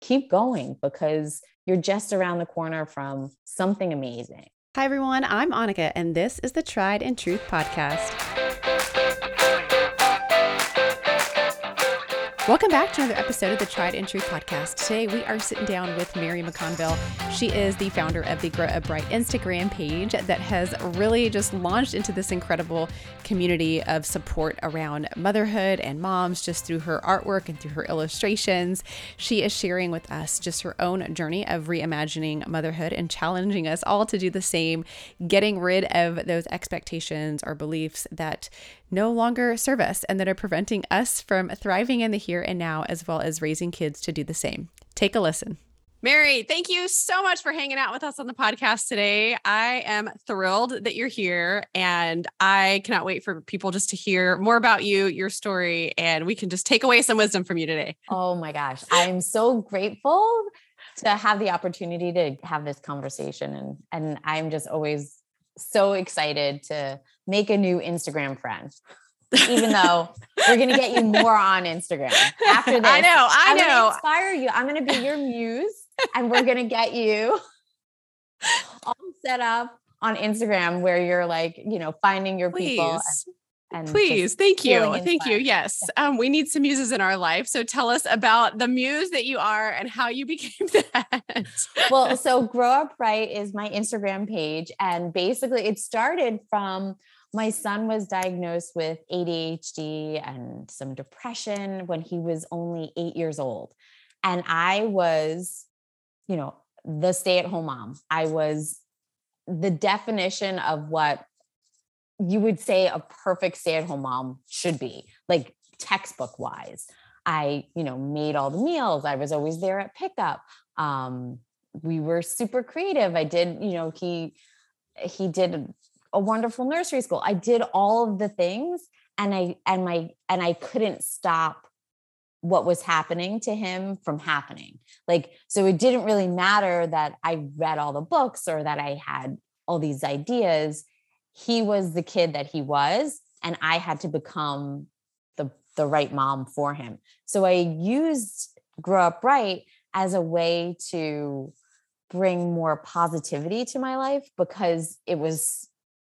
keep going because you're just around the corner from something amazing. Hi, everyone. I'm Annika, and this is the Tried and True Podcast. Welcome back to another episode of the Tried and True podcast. Today we are sitting down with Mary McConville. She is the founder of the Grow Up Right Instagram page that has really just launched into this incredible community of support around motherhood and moms just through her artwork and through her illustrations. She is sharing with us just her own journey of reimagining motherhood and challenging us all to do the same, getting rid of those expectations or beliefs that no longer serve us and that are preventing us from thriving in the here and now, as well as raising kids to do the same. Take a listen. Mary, thank you so much for hanging out with us on the podcast today. I am thrilled that you're here and I cannot wait for people just to hear more about you, your story, and we can just take away some wisdom from you today. Oh my gosh. I'm so grateful to have the opportunity to have this conversation and and I'm just always so excited to make a new Instagram friend. Even though we're gonna get you more on Instagram after this. I know, I I'm know. inspire you. I'm gonna be your muse, and we're gonna get you all set up on Instagram where you're like, you know, finding your Please. people. And, Please, thank you. Thank you. Yes. Um, we need some muses in our life. So tell us about the muse that you are and how you became that. well, so Grow Up Right is my Instagram page. And basically, it started from my son was diagnosed with ADHD and some depression when he was only eight years old. And I was, you know, the stay at home mom. I was the definition of what you would say a perfect stay at home mom should be, like textbook wise. I, you know, made all the meals. I was always there at pickup. Um, we were super creative. I did, you know, he he did a wonderful nursery school. I did all of the things and I and my and I couldn't stop what was happening to him from happening. Like so it didn't really matter that I read all the books or that I had all these ideas. He was the kid that he was and I had to become the the right mom for him. So I used Grow Up Right as a way to bring more positivity to my life because it was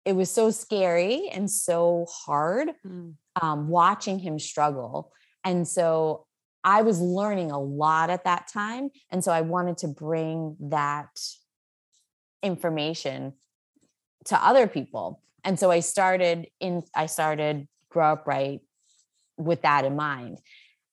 it was so scary and so hard Mm. um, watching him struggle. And so i was learning a lot at that time and so i wanted to bring that information to other people. And so i started in i started grow up right with that in mind.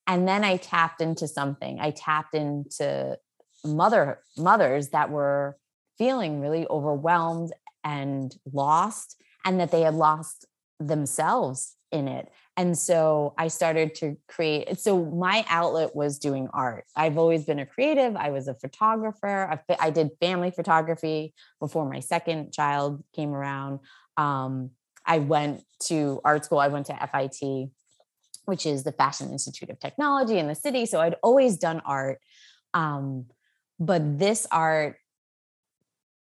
And then i tapped into something. I tapped into mother mothers that were feeling really overwhelmed and lost and that they had lost themselves in it. And so i started to create so my outlet was doing art. I've always been a creative. I was a photographer. I, did family photography before my second child came around. Um, i went to art school. I went to FIT which is the fashion institute of technology in the city. So i'd always done art. Um, but this art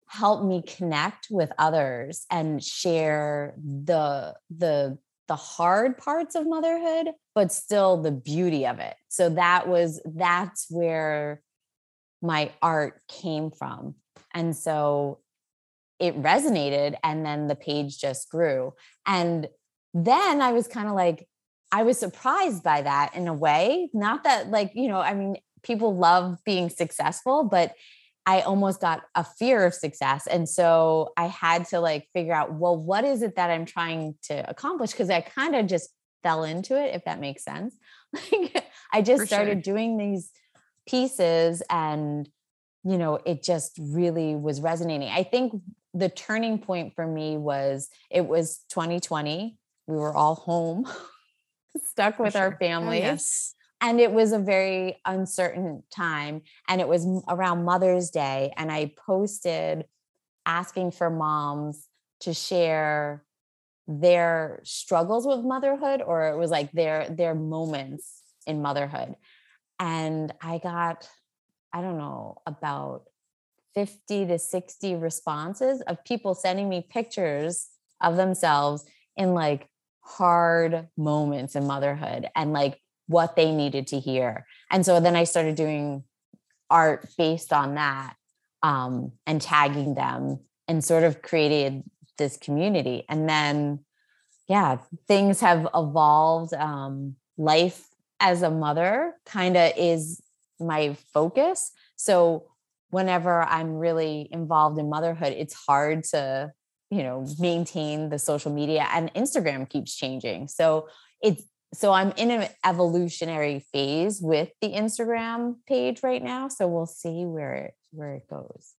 helped me connect with others and share the the the hard parts of motherhood but still the beauty of it. So that was that's where my art came from. And so it resonated and then the page just grew. And then i was kind of like i was surprised by that in a way. Not that like you know i mean people love being successful but I almost got a fear of success. And so I had to like figure out, well, what is it that I'm trying to accomplish? Because I kind of just fell into it, if that makes sense. Like I just For started sure. doing these pieces and, you know, it just really was resonating. I think the turning point for me was it was 2020. We were all home, stuck with our sure. Oh, families yes. And it was a very uncertain time and it was around mother's day and i posted asking for moms to share their struggles with motherhood or it was like their their moments in motherhood. And i got i don't know about 50 to 60 responses of people sending me pictures of themselves in like hard moments in motherhood and like what they needed to hear. And so then I started doing art based on that um, and tagging them and sort of created this community. And then, yeah, things have evolved. Um, life as a mother kind of is my focus. So whenever I'm really involved in motherhood, it's hard to, you know, maintain the social media and Instagram keeps changing. So it's so I'm in an evolutionary phase with the Instagram page right now. So we'll see where it where it goes.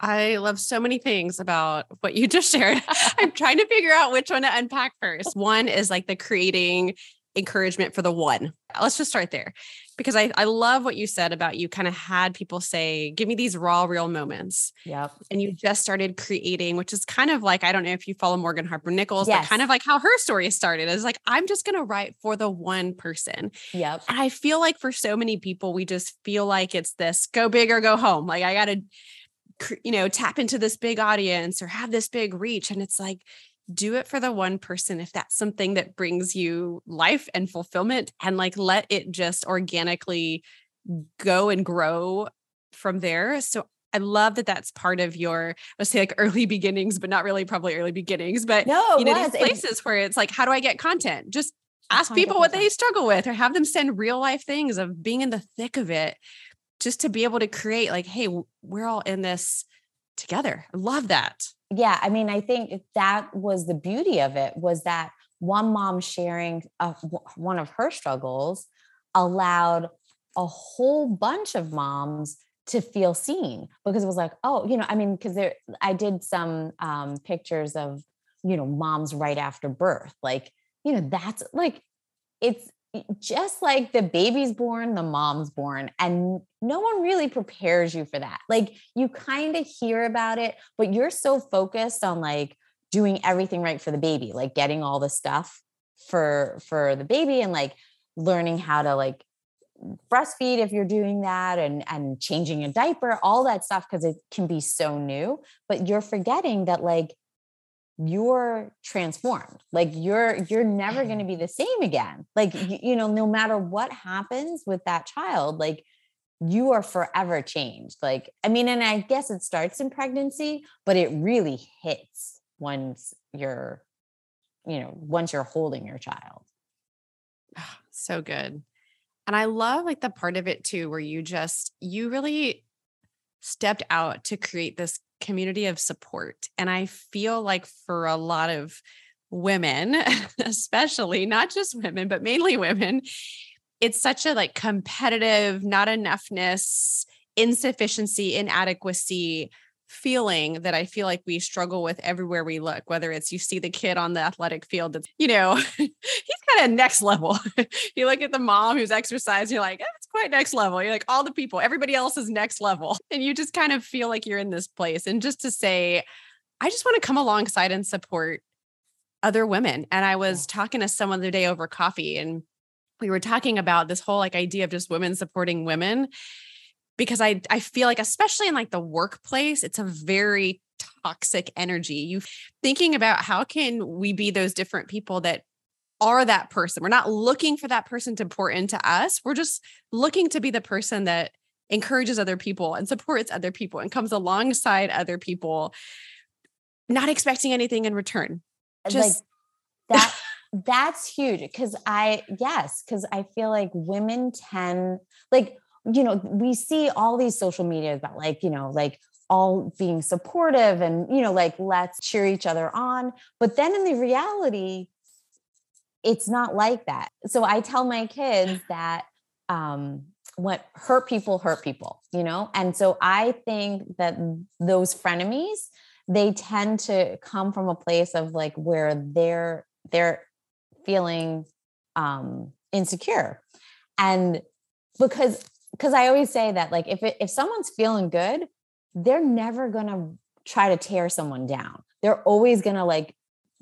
I love so many things about what you just shared. I'm trying to figure out which one to unpack first. One is like the creating encouragement for the one. Let's just start there because I, I love what you said about you kind of had people say, give me these raw, real moments. Yep. And you just started creating, which is kind of like, I don't know if you follow Morgan Harper Nichols, yes. but kind of like how her story started is like, I'm just going to write for the one person. Yep. And I feel like for so many people, we just feel like it's this go big or go home. Like I got to, you know, tap into this big audience or have this big reach. And it's like, do it for the one person if that's something that brings you life and fulfillment and like let it just organically go and grow from there so I love that that's part of your, let's say like early beginnings, but not really probably early beginnings, but no, you know, these places where it's like, how do I get content? Just ask people what they struggle with or have them send real life things of being in the thick of it just to be able to create like, Hey, we're all in this together. I love that yeah i mean i think that was the beauty of it was that one mom sharing one of her struggles allowed a whole bunch of moms to feel seen because it was like oh you know i mean because there i did some um, pictures of you know moms right after birth like you know that's like it's just like the baby's born, the mom's born, and no one really prepares you for that. Like you kind of hear about it, but you're so focused on like doing everything right for the baby, like getting all the stuff for for the baby and like learning how to like breastfeed if you're doing that and and changing a diaper all that stuff because it can be so new but you're forgetting that like you're transformed. Like you're you're never going to mm-hmm. be the same again. Like you, you, know no matter what happens with that child like you are forever changed. Like i mean and i guess it starts in pregnancy but it really hits once you're you know once you're holding your child. Ah, so good. And i love like the part of it too where you just you really stepped out to create this community of support. And I feel like for a lot of women, especially not just women, but mainly women, it's such a like competitive, not enoughness, insufficiency, inadequacy feeling that I feel like we struggle with everywhere we look, whether it's you see the kid on the athletic field that's, you know, he's kind of next level. you look at the mom who's exercising, you're like, it's quite next level. You're like, all the people, everybody else is next level. And you just kind of feel like you're in this place. And just to say, I just want to come alongside and support other women. And I was talking to someone the other day over coffee and we were talking about this whole like idea of just women supporting women because I I feel like especially in like the workplace, it's a very toxic energy. You thinking about how can we be those different people that are that person. We're not looking for that person to pour into us. We're just looking to be the person that encourages other people and supports other people and comes alongside other people, not expecting anything in return. Uh, just like that that's huge because I yes, because I feel like women tend like you know, we see all these social media about like, you know, like all being supportive and, you know, like let's cheer each other on. But then in the reality, it's not like that. So I tell my kids that um, what hurt people hurt people, you know? And so I think that those frenemies, they tend to come from a place of like where they're they're feeling um insecure. And because because I always say that like if it, if someone's feeling good, they're never going to try to tear someone down. They're always going to like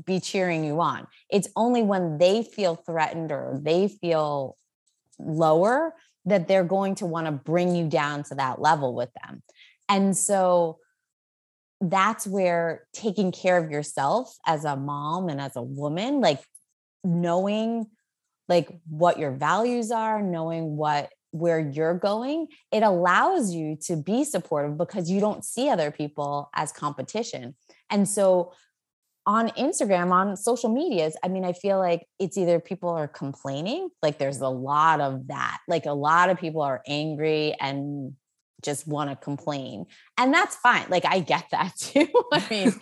be cheering you on. It's only when they feel threatened or they feel lower that they're going to want to bring you down to that level with them. And so that's where taking care of yourself as a mom and as a woman, like knowing like what your values are, knowing what where you're going, it allows you to be supportive because you don't see other people as competition. And so on Instagram, on social medias, I mean, I feel like it's either people are complaining, like there's a lot of that. Like a lot of people are angry and just want to complain. And that's fine. Like I get that too. I mean,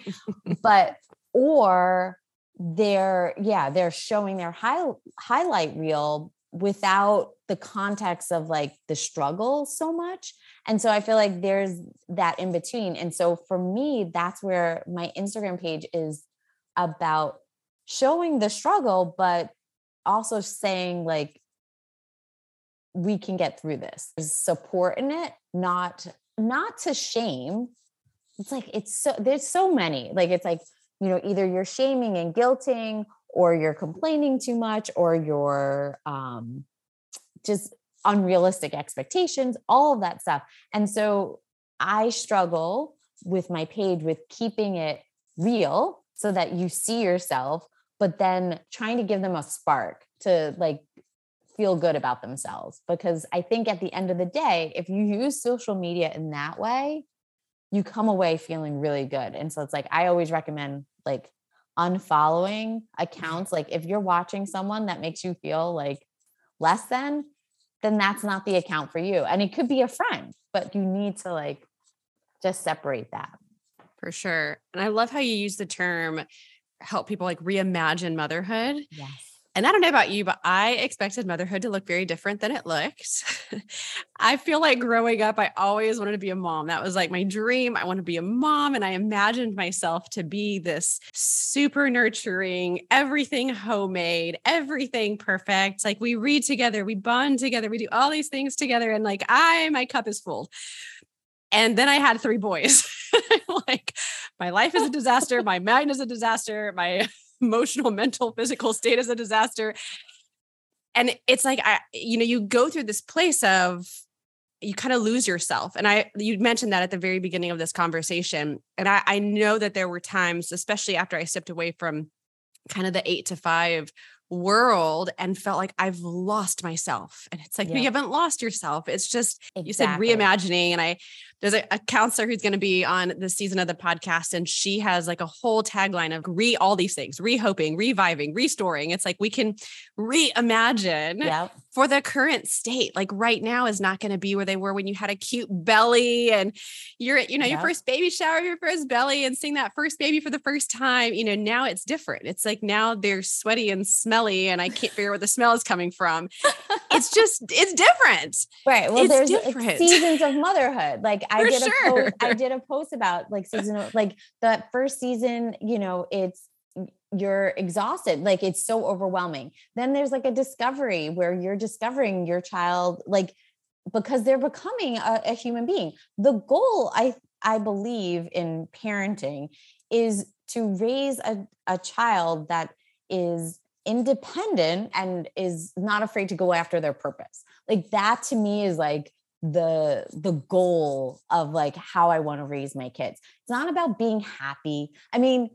but or they're yeah, they're showing their high, highlight reel without the context of like the struggle so much. And so I feel like there's that in between. And so for me, that's where my Instagram page is about showing the struggle, but also saying like, we can get through this. There's support in it, not not to shame. It's like it's so there's so many. Like it's like, you know, either you're shaming and guilting or you're complaining too much or you're um just unrealistic expectations, all of that stuff. And so I struggle with my page with keeping it real so that you see yourself, but then trying to give them a spark to like feel good about themselves. Because I think at the end of the day, if you use social media in that way, you come away feeling really good. And so it's like, I always recommend like unfollowing accounts. Like if you're watching someone that makes you feel like less than, then that's not the account for you. And it could be a friend, but you need to like just separate that. For sure. And I love how you use the term help people like reimagine motherhood. Yes. And I don't know about you, but I expected motherhood to look very different than it looked. I feel like growing up, I always wanted to be a mom. That was like my dream. I want to be a mom. And I imagined myself to be this super nurturing, everything homemade, everything perfect. Like we read together, we bond together, we do all these things together. And like I, my cup is full. And then I had three boys. like my life is a disaster. My mind is a disaster. My emotional, mental, physical state is a disaster. And it's like I, you know, you go through this place of you kind of lose yourself. And I you mentioned that at the very beginning of this conversation. And I, I know that there were times, especially after I stepped away from kind of the eight to five world and felt like I've lost myself. And it's like, yeah. you haven't lost yourself. It's just, exactly. you said reimagining. And I, there's a, a counselor who's going to be on the season of the podcast, and she has like a whole tagline of re all these things, re-hoping, reviving, restoring. It's like we can reimagine yep. for the current state. Like right now is not going to be where they were when you had a cute belly and you're, you know, yep. your first baby shower, your first belly, and seeing that first baby for the first time. You know, now it's different. It's like now they're sweaty and smelly, and I can't figure where the smell is coming from. it's just, it's different. Right. Well, it's there's different. seasons of motherhood. Like I For did a post, I did a post about like season like the first season, you know, it's you're exhausted like it's so overwhelming. Then there's like a discovery where you're discovering your child like because they're becoming a, a, human being. The goal i i believe in parenting is to raise a, a child that is independent and is not afraid to go after their purpose. Like that to me is like the the goal of like how I want to raise my kids. It's not about being happy. I mean,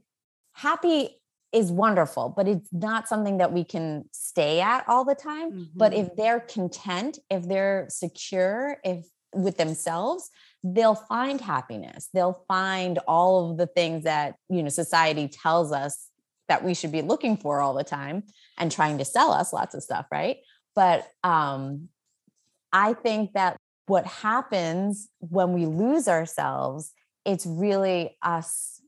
happy is wonderful, but it's not something that we can stay at all the time. Mm-hmm. But if they're content, if they're secure, if with themselves, they'll find happiness. They'll find all of the things that, you know, society tells us that we should be looking for all the time and trying to sell us lots of stuff, right? But um I think that what happens when we lose ourselves it's really us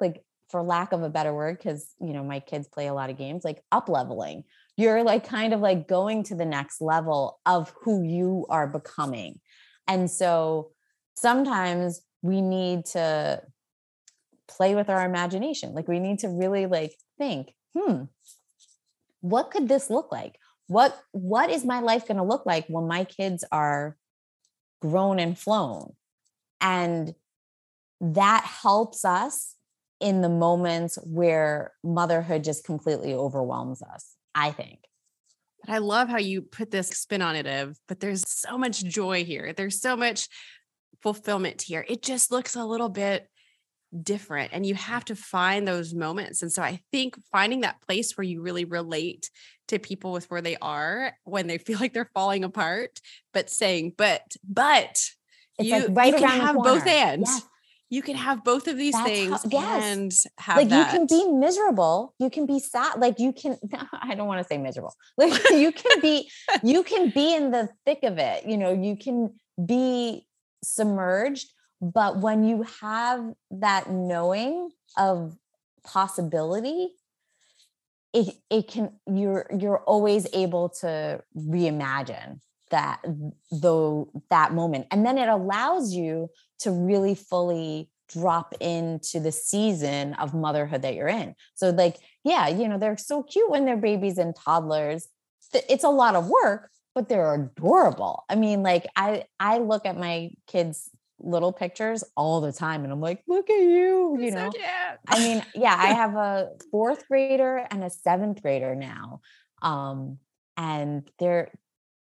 like for lack of a better word because you know my kids play a lot of games like up leveling you're like kind of like going to the next level of who you are becoming. And so sometimes we need to play with our imagination. Like we need to really like think hmm what could this look like? What what is my life going to look like when my kids are grown and flown. And that helps us in the moments where motherhood just completely overwhelms us, I think. But I love how you put this spin on it of, but there's so much joy here. There's so much fulfillment here. It just looks a little bit different and you have to find those moments. And so I think finding that place where you really relate to people with where they are when they feel like they're falling apart, but saying, but, but It's you, like right you can have both and Yes. you can have both of these That's things how- yes. and have like that. you can be miserable you can be sad like you can i don't want to say miserable like you can be you can be in the thick of it you know you can be submerged but when you have that knowing of possibility it it can you're you're always able to reimagine that though that moment. And then it allows you to really fully drop into the season of motherhood that you're in. So like yeah you know they're so cute when they're babies and toddlers. It's a lot of work but they're adorable. I mean like i i look at my kids little pictures all the time and i'm like look at you you know. I mean, yeah, I have a fourth grader and a seventh grader now. Um, and they're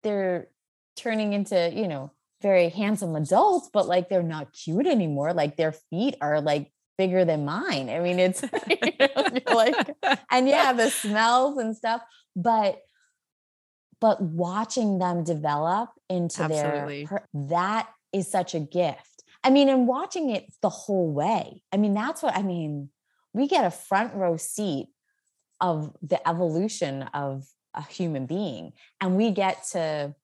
they're turning into, you know, very handsome adults, but like they're not cute anymore. Like their feet are like bigger than mine. I mean, it's you know, like, and yeah, the smells and stuff, but but watching them develop into Absolutely. their that is such a gift. I mean, and watching it the whole way. I mean, that's what I mean. We get a front row seat of the evolution of a human being, and we get to,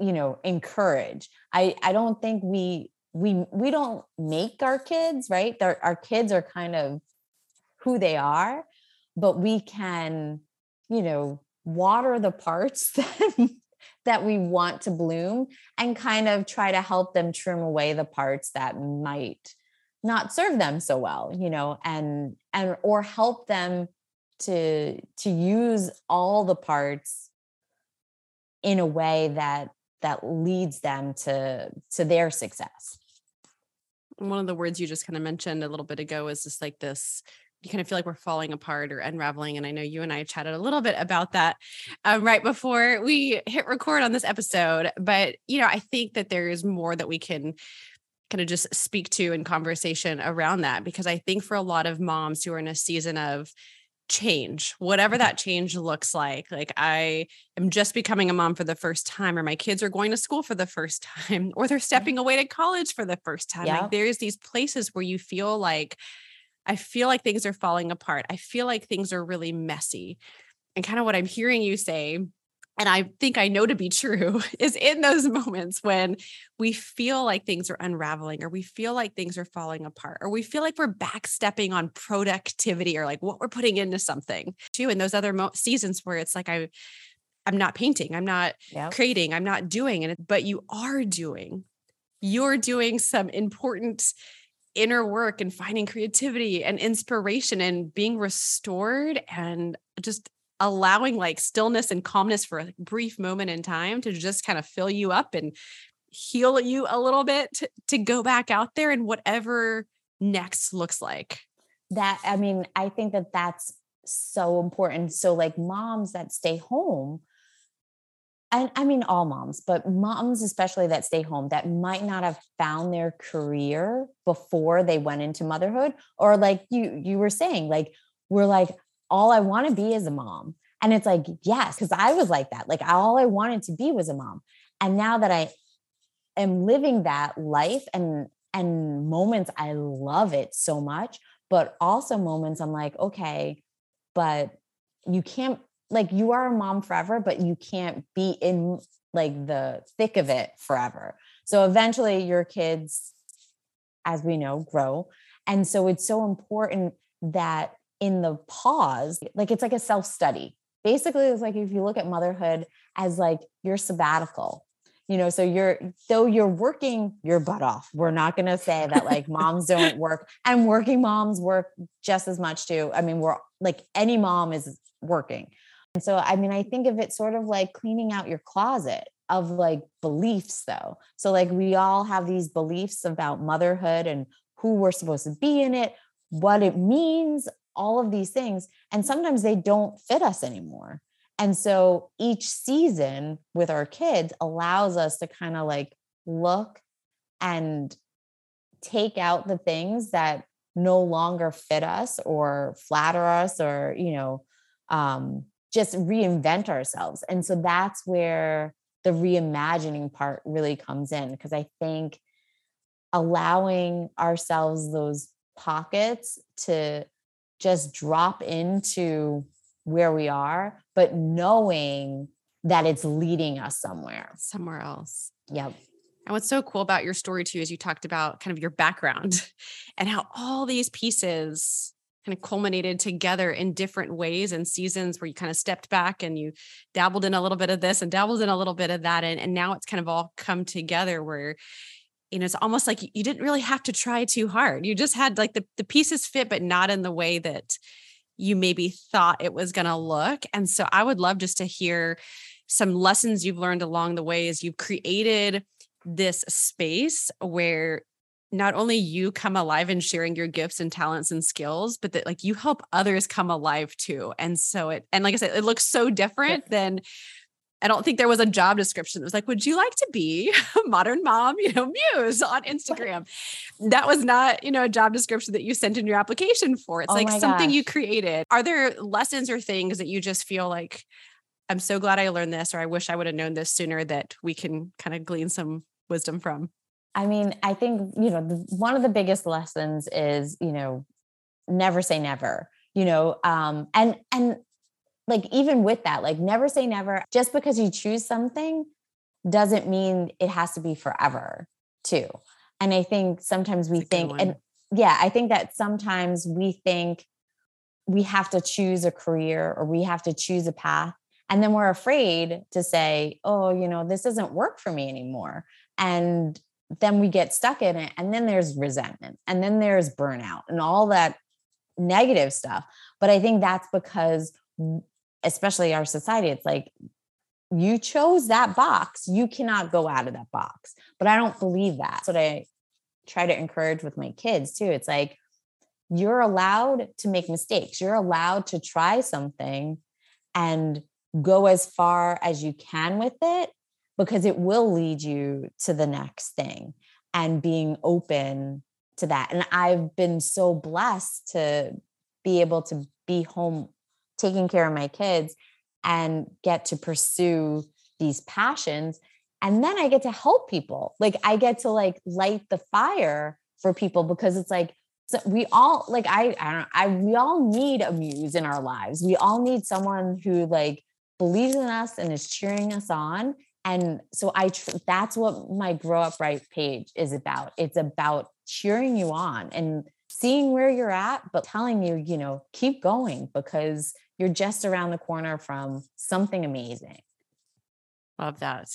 you know, encourage. I I don't think we we we don't make our kids right. They're, our kids are kind of who they are, but we can, you know, water the parts that that we want to bloom and kind of try to help them trim away the parts that might not serve them so well you know and and or help them to to use all the parts in a way that that leads them to to their success. One of the words you just kind of mentioned a little bit ago is just like this you kind of feel like we're falling apart or unraveling and i know you and i chatted a little bit about that um, right before we hit record on this episode but you know i think that there is more that we can kind of just speak to in conversation around that because i think for a lot of moms who are in a season of change whatever that change looks like like i am just becoming a mom for the first time or my kids are going to school for the first time or they're stepping away to college for the first time Yeah. like there's these places where you feel like i feel like things are falling apart. I feel like things are really messy. And kind of what i'm hearing you say and I think I know to be true is in those moments when we feel like things are unraveling or we feel like things are falling apart or we feel like we're backstepping on productivity or like what we're putting into something too in those other mo- seasons where it's like I I'm not painting, I'm not yeah creating, I'm not doing and it, but you are doing. You're doing some important inner work and finding creativity and inspiration and being restored and just allowing like stillness and calmness for a brief moment in time to just kind of fill you up and heal you a little bit to, to go back out there and whatever next looks like. that i mean i think that that's so important so like moms that stay home and i mean all moms but moms especially that stay home that might not have found their career before they went into motherhood or like you you were saying like we're like all i want to be is a mom. And it's like yes because i was like that like all i wanted to be was a mom. And now that i am living that life and and moments i love it so much but also moments i'm like okay but you can't like you are a mom forever but you can't be in like the thick of it forever. So eventually your kids as we know grow. And so it's so important that in the pause like it's like a self study basically it's like if you look at motherhood as like your sabbatical you know so you're though you're working your butt off we're not going to say that like moms don't work and working moms work just as much too. I mean we're like any mom is working and so i mean i think of it sort of like cleaning out your closet of like beliefs though. So like we all have these beliefs about motherhood and who we're supposed to be in it what it means all of these things and sometimes they don't fit us anymore. And so each season with our kids allows us to kind of like look and take out the things that no longer fit us or flatter us or you know um, just reinvent ourselves. And so that's where the reimagining part really comes in because i think allowing ourselves those pockets to just drop into where we are but knowing that it's leading us somewhere. Somewhere else. Yep. And what's so cool about your story too is you talked about kind of your background and how all these pieces kind of culminated together in different ways and seasons where you kind of stepped back and you dabbled in a little bit of this and dabbled in a little bit of that and, and now it's kind of all come together where you know it's almost like you didn't really have to try too hard. You just had like the, the pieces fit but not in the way that you maybe thought it was going to look and so i would love just to hear some lessons you've learned along the way as you've created this space where not only you come alive in sharing your gifts and talents and skills, but that like you help others come alive too. And so it, and like I said, it looks so different than I don't think there was a job description that was like, would you like to be a modern mom, you know, muse on Instagram? That was not, you know, a job description that you sent in your application for. It's oh like something gosh. you created. Are there lessons or things that you just feel like, I'm so glad I learned this, or I wish I would have known this sooner that we can kind of glean some wisdom from? I mean, I think, you know, the, one of the biggest lessons is, you know, never say never, you know, um, and, and like, even with that, like never say never, just because you choose something doesn't mean it has to be forever too. And I think sometimes we think, and yeah, I think that sometimes we think we have to choose a career or we have to choose a path. And then we're afraid to say, oh, you know, this doesn't work for me anymore and then we get stuck in it and then there's resentment and then there's burnout and all that negative stuff. But i think that's because especially our society it's like you chose that box. You cannot go out of that box. But i don't believe that. That's what i try to encourage with my kids too. It's like you're allowed to make mistakes. You're allowed to try something and go as far as you can with it because it will lead you to the next thing and being open to that. And I've been so blessed to be able to be home taking care of my kids and get to pursue these passions and then I get to help people. Like I get to like light the fire for people because it's like so we all like I I don't I we all need a muse in our lives. We all need someone who like believes in us and is cheering us on and so i tr- that's what my grow up right page is about it's about cheering you on and seeing where you're at but telling you you know keep going because you're just around the corner from something amazing love that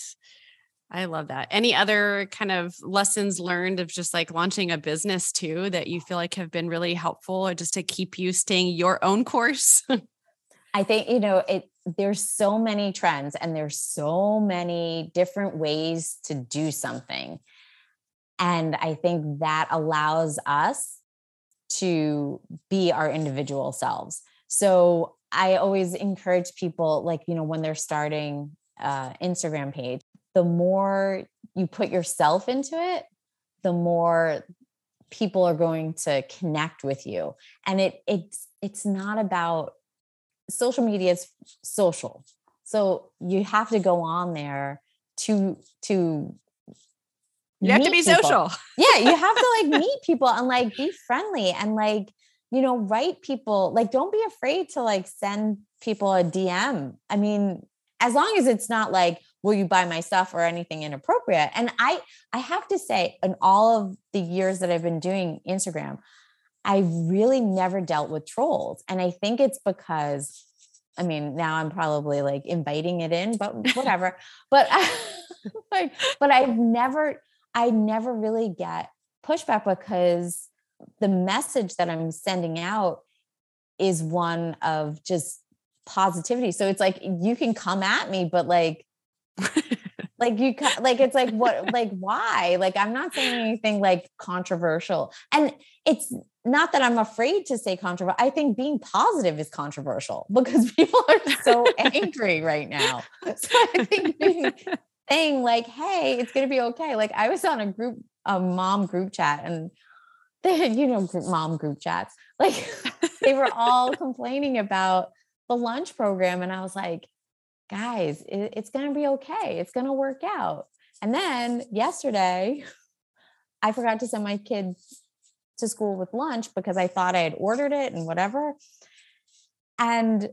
I love that. Any other kind of lessons learned of just like launching a business too that you feel like have been really helpful or just to keep you staying your own course? I think, you know, it there's so many trends and there's so many different ways to do something. And I think that allows us to be our individual selves. So I always encourage people, like, you know, when they're starting uh, Instagram page, the more you put yourself into it, the more people are going to connect with you. And it it's it's not about social media is social. So you have to go on there to to you have to be people. social. yeah, you have to like meet people and like be friendly and like you know write people like don't be afraid to like send people a DM. I mean, as long as it's not like will you buy my stuff or anything inappropriate. And I I have to say in all of the years that I've been doing Instagram, I really never dealt with trolls. And I think it's because, I mean, now I'm probably like inviting it in, but whatever. but I, like, but I've never, I never really get pushback because the message that I'm sending out is one of just positivity. So it's like you can come at me, but like like you like it's like what like why like i'm not saying anything like controversial and it's not that i'm afraid to say controversial i think being positive is controversial because people are so angry right now. So i think being, saying like hey it's going to be okay. Like i was on a group a mom group chat and they you know mom group chats. Like they were all complaining about the lunch program and i was like guys it, it's going to be okay. It's going to work out. And then yesterday i forgot to send my kids to school with lunch because i thought i had ordered it and whatever and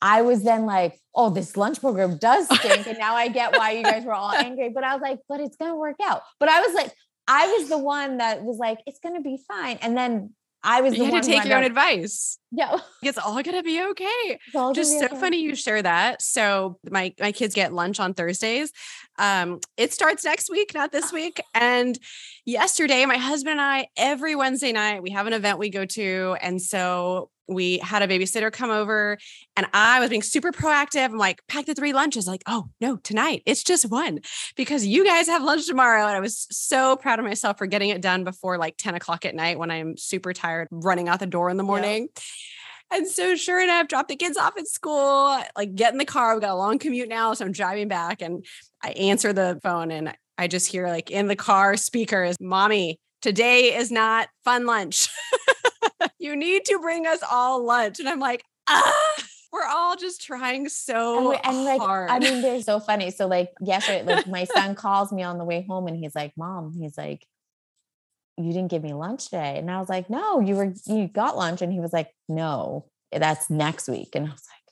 I was then like, oh, this lunch program does stink. And now I get why you guys were all angry. But I was like, but it's going to work out. But I was like, I was the one that was like, it's going to be fine. And then I was you the had to take your own advice. Yeah. It's all gonna be okay. Just so okay. funny you share that. So my my kids get lunch on Thursdays. Um, it starts next week, not this week. And yesterday, my husband and I, every Wednesday night, we have an event we go to. And so we had a babysitter come over and I was being super proactive. I'm like, pack the three lunches. Like, oh no, tonight it's just one because you guys have lunch tomorrow. And I was so proud of myself for getting it done before like 10 o'clock at night when I'm super tired running out the door in the morning. And so sure enough, drop the kids off at school, like get in the car. We got a long commute now. So I'm driving back and I answer the phone and I just hear like in the car speakers, mommy, today is not fun lunch. you need to bring us all lunch. And I'm like, ah, we're all just trying so and, and like, hard. I mean, they're so funny. So like yesterday, like my son calls me on the way home and he's like, mom, he's like, you didn't give me lunch today. And I was like, no, you were, you got lunch. And he was like, no, that's next week. And I was like,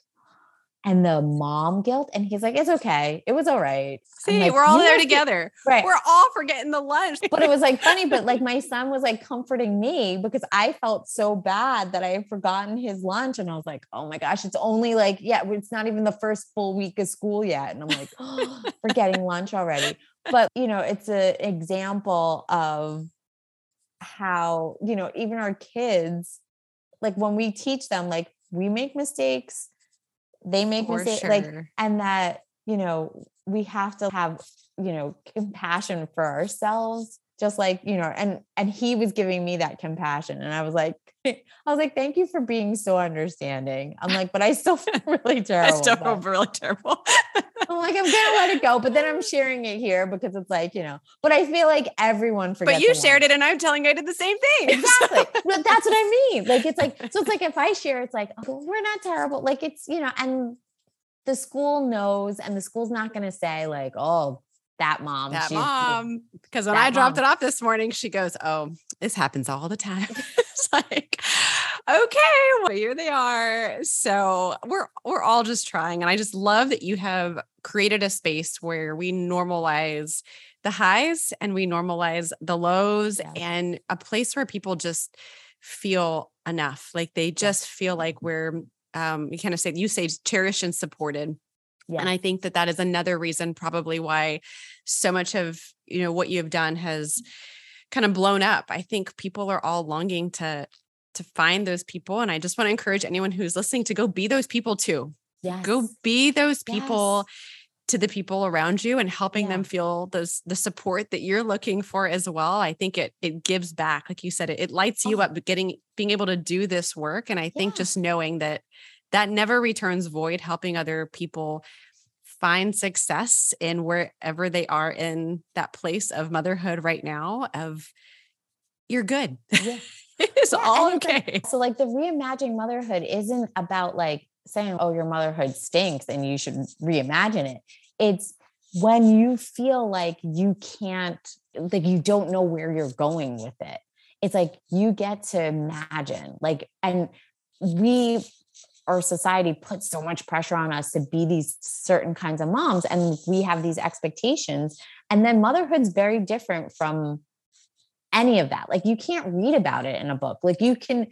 and the mom guilt. And he's like, it's okay. It was all right. See, like, we're all there together. Right. We're all forgetting the lunch. but it was like funny, but like my son was like comforting me because I felt so bad that I had forgotten his lunch. And I was like, oh my gosh, it's only like, yeah, it's not even the first full week of school yet. And I'm like, oh, forgetting lunch already. But, you know, it's an example of how, you know, even our kids, like when we teach them, like we make mistakes they make For mistakes sure. like and that you know we have to have you know compassion for ourselves just like you know and and he was giving me that compassion and i was like i was like thank you for being so understanding i'm like but i still feel really terrible i still feel really terrible i'm like i'm gonna let it go but then i'm sharing it here because it's like you know but i feel like everyone forgets but you shared it and i'm telling i did the same thing exactly but that's what i mean like it's like so it's like if i share it's like oh, we're not terrible like it's you know and the school knows and the school's not going to say like oh that mom. That mom. Because when I dropped mom. it off this morning, she goes, Oh, this happens all the time. like, okay, well, here they are. So we're we're all just trying. And I just love that you have created a space where we normalize the highs and we normalize the lows yeah. and a place where people just feel enough. Like they just feel like we're um you kind of say you say cherished and supported yeah. And I think that that is another reason probably why so much of, you know, what you have done has kind of blown up. I think people are all longing to to find those people and I just want to encourage anyone who's listening to go be those people too. Yes. Go be those people yes. to the people around you and helping yeah. them feel those the support that you're looking for as well. I think it it gives back like you said it, it lights you oh. up getting being able to do this work and I think yeah. just knowing that that never returns void, helping other people find success in wherever they are in that place of motherhood right now of you're good. Yeah. it's yeah, all okay. Like, so like the reimagining motherhood isn't about like saying, oh, your motherhood stinks and you should reimagine it. It's when you feel like you can't, like you don't know where you're going with it. It's like you get to imagine, like, and we our society puts so much pressure on us to be these certain kinds of moms and we have these expectations and then motherhood's very different from any of that. Like you can't read about it in a book. Like you can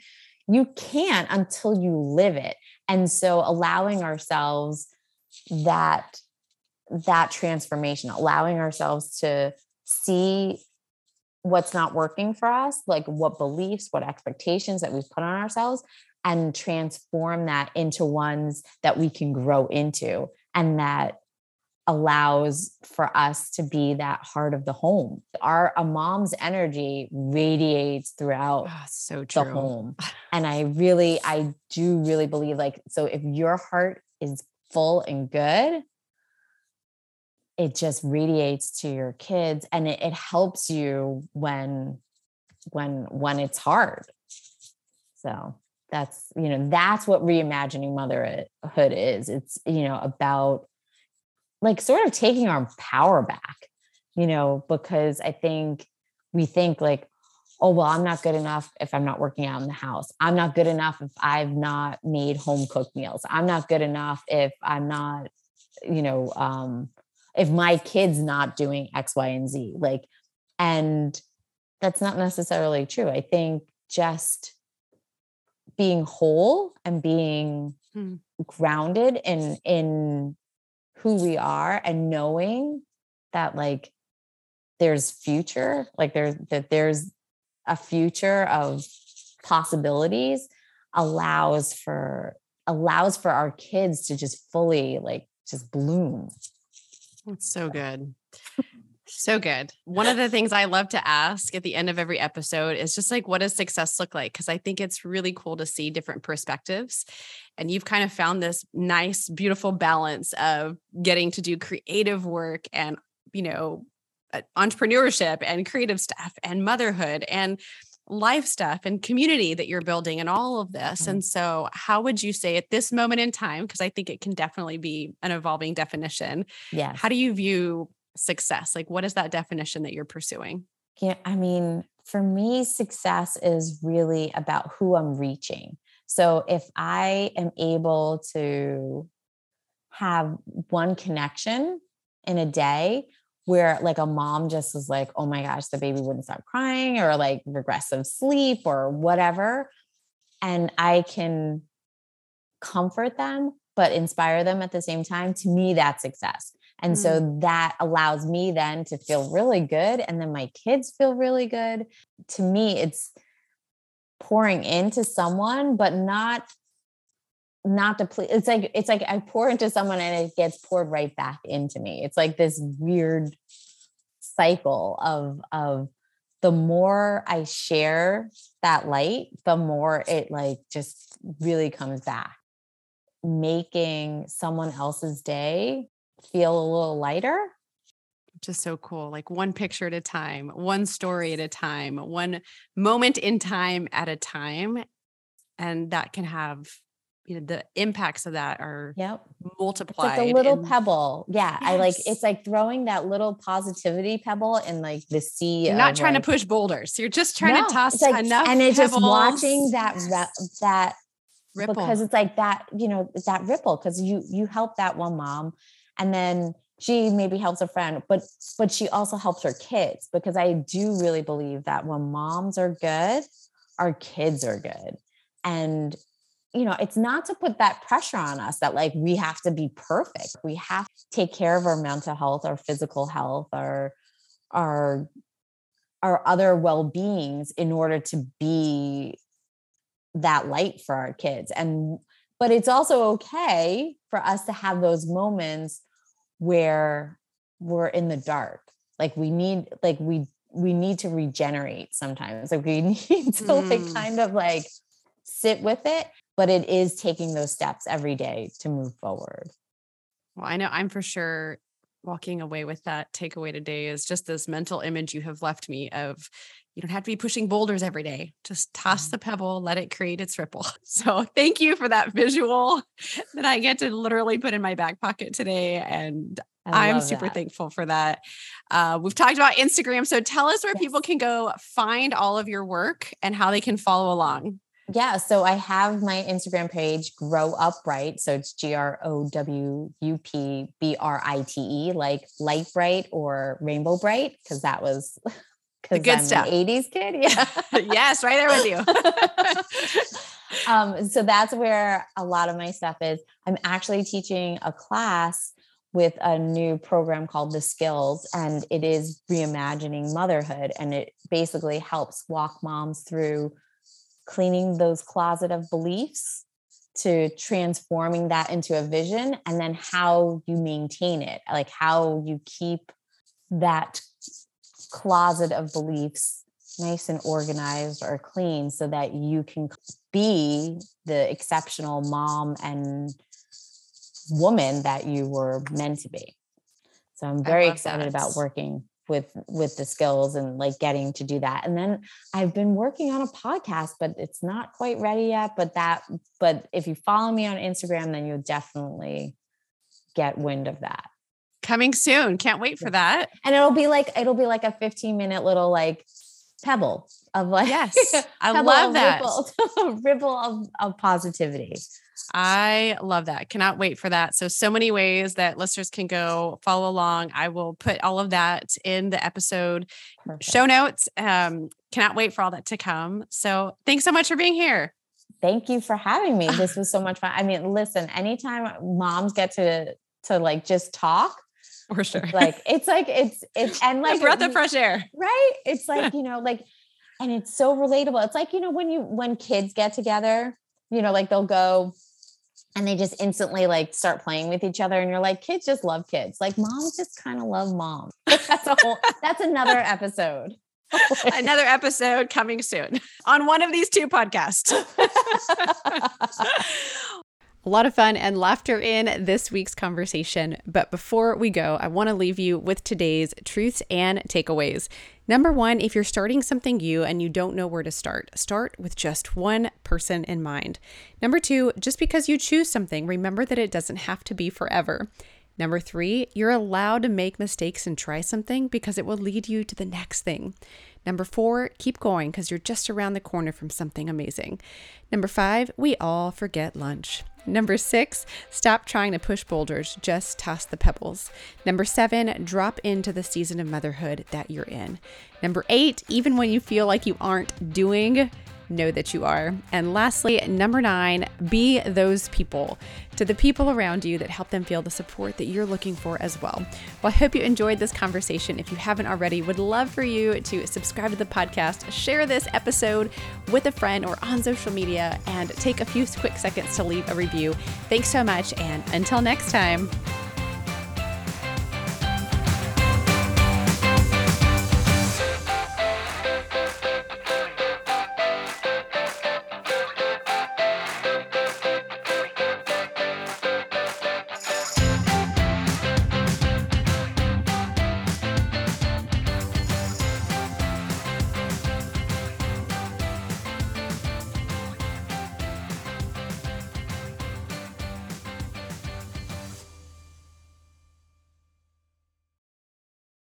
you can't until you live it. And so allowing ourselves that that transformation allowing ourselves to see what's not working for us like what beliefs what expectations that we've put on ourselves and transform that into ones that we can grow into and that allows for us to be that heart of the home. Our a mom's energy radiates throughout oh, so true. the home. And I really, I do really believe like, so if your heart is full and good, it just radiates to your kids and it, it helps you when when when it's hard so that's you know that's what reimagining motherhood is. It's you know about like sort of taking our power back you know because i think we think like oh well i'm not good enough if i'm not working out in the house. I'm not good enough if i've not made home cooked meals. I'm not good enough if i'm not you know um if my kid's not doing x y and z. Like and that's not necessarily true. I think just being whole and being hmm. grounded in in who we are and knowing that like there's future like there's that there's a future of possibilities allows for allows for our kids to just fully like just bloom it's so good so good. One of the things I love to ask at the end of every episode is just like, what does success look like? Because I think it's really cool to see different perspectives. And you've kind of found this nice, beautiful balance of getting to do creative work and, you know, uh, entrepreneurship and creative stuff and motherhood and life stuff and community that you're building and all of this. Mm-hmm. And so, how would you say at this moment in time, because I think it can definitely be an evolving definition. Yeah. How do you view success? Like, what is that definition that you're pursuing? Yeah, I mean, for me, success is really about who I'm reaching. So if I am able to have one connection in a day where like a mom just was like, oh my gosh, the baby wouldn't stop crying or like regressive sleep or whatever. And I can comfort them, but inspire them at the same time. To me, that's success. And mm. so that allows me then to feel really good. And then my kids feel really good. To me, it's pouring into someone, but not not deplete. It's like it's like I pour into someone and it gets poured right back into me. It's like this weird cycle of of the more I share that light, the more it like just really comes back. Making someone else's day feel a little lighter. Which is so cool. Like one picture at a time, one story at a time, one moment in time at a time. And that can have, you know, the impacts of that are yep. multiplied. It's like a little and, pebble. Yeah. Yes. I like it's like throwing that little positivity pebble in like the sea. You're not trying like, to push boulders. You're just trying no, to toss like, enough. And it's just watching that that ripple because it's like that, you know, that ripple because you you help that one mom and then she maybe helps a friend but but she also helps her kids because i do really believe that when moms are good our kids are good. And you know it's not to put that pressure on us that like we have to be perfect. We have to take care of our mental health our physical health our our our other well-beings in order to be that light for our kids. And but it's also okay for us to have those moments where we're in the dark. Like we need like we we need to regenerate sometimes. Like we need to mm. like kind of like sit with it but it is taking those steps every day to move forward. Well i know i'm for sure walking away with that takeaway today is just this mental image you have left me of you don't have to be pushing boulders every day. Just toss mm-hmm. the pebble, let it create its ripple. So thank you for that visual that I get to literally put in my back pocket today. And I'm super that. thankful for that. Uh, we've talked about Instagram. So tell us where yes. people can go find all of your work and how they can follow along. Yeah. So I have my Instagram page, Grow Up Brite. So it's G R O W U P B R I T E, like Lite-Brite or Rainbow Brite, because that was the good I'm stuff. An 80s kid. Yeah. yes, right there with you. um, so that's where a lot of my stuff is. I'm actually teaching a class with a new program called The Skills, and it is reimagining motherhood. And it basically helps walk moms through cleaning those closet of beliefs to transforming that into a vision and then how you maintain it, like how you keep that closet of beliefs nice and organized or clean so that you can be the exceptional mom and woman that you were meant to be. So I'm very excited that. about working with with the skills and like getting to do that and then i've been working on a podcast but it's not quite ready yet but that but if you follow me on instagram then you'll definitely get wind of that coming soon can't wait for that and it'll be like it'll be like a 15 minute little like pebble of like yes i love that ripple, ripple of, of positivity I love that. Cannot wait for that. So, so many ways that listeners can go follow along. I will put all of that in the episode Perfect. show notes. Um, cannot wait for all that to come. So, thanks so much for being here. Thank you for having me. This was so much fun. I mean, listen, anytime moms get to to like just talk, for sure. Like it's like it's it's and like a breath of fresh air. Right? It's like, you know, like and it's so relatable. It's like, you know, when you when kids get together, you know, like they'll go and they just instantly like start playing with each other and you're like kids just love kids like moms just kind of love moms that's a whole that's another episode another episode coming soon on one of these two podcasts a lot of fun and laughter in this week's conversation. But before we go, I want to leave you with today's truths and takeaways. Number one, if you're starting something new and you don't know where to start, start with just one person in mind. Number two, just because you choose something, remember that it doesn't have to be forever. Number three, you're allowed to make mistakes and try something because it will lead you to the next thing. Number four, keep going because you're just around the corner from something amazing. Number five, we all forget lunch. Number six, stop trying to push boulders, just toss the pebbles. Number seven, drop into the season of motherhood that you're in. Number eight, even when you feel like you aren't doing, know that you are. And lastly, number nine, be those people to the people around you that help them feel the support that you're looking for as well. Well, I hope you enjoyed this conversation. If you haven't already, would love for you to subscribe to the podcast, share this episode with a friend or on social media, and take a few quick seconds to leave a review. Thanks so much. And until next time,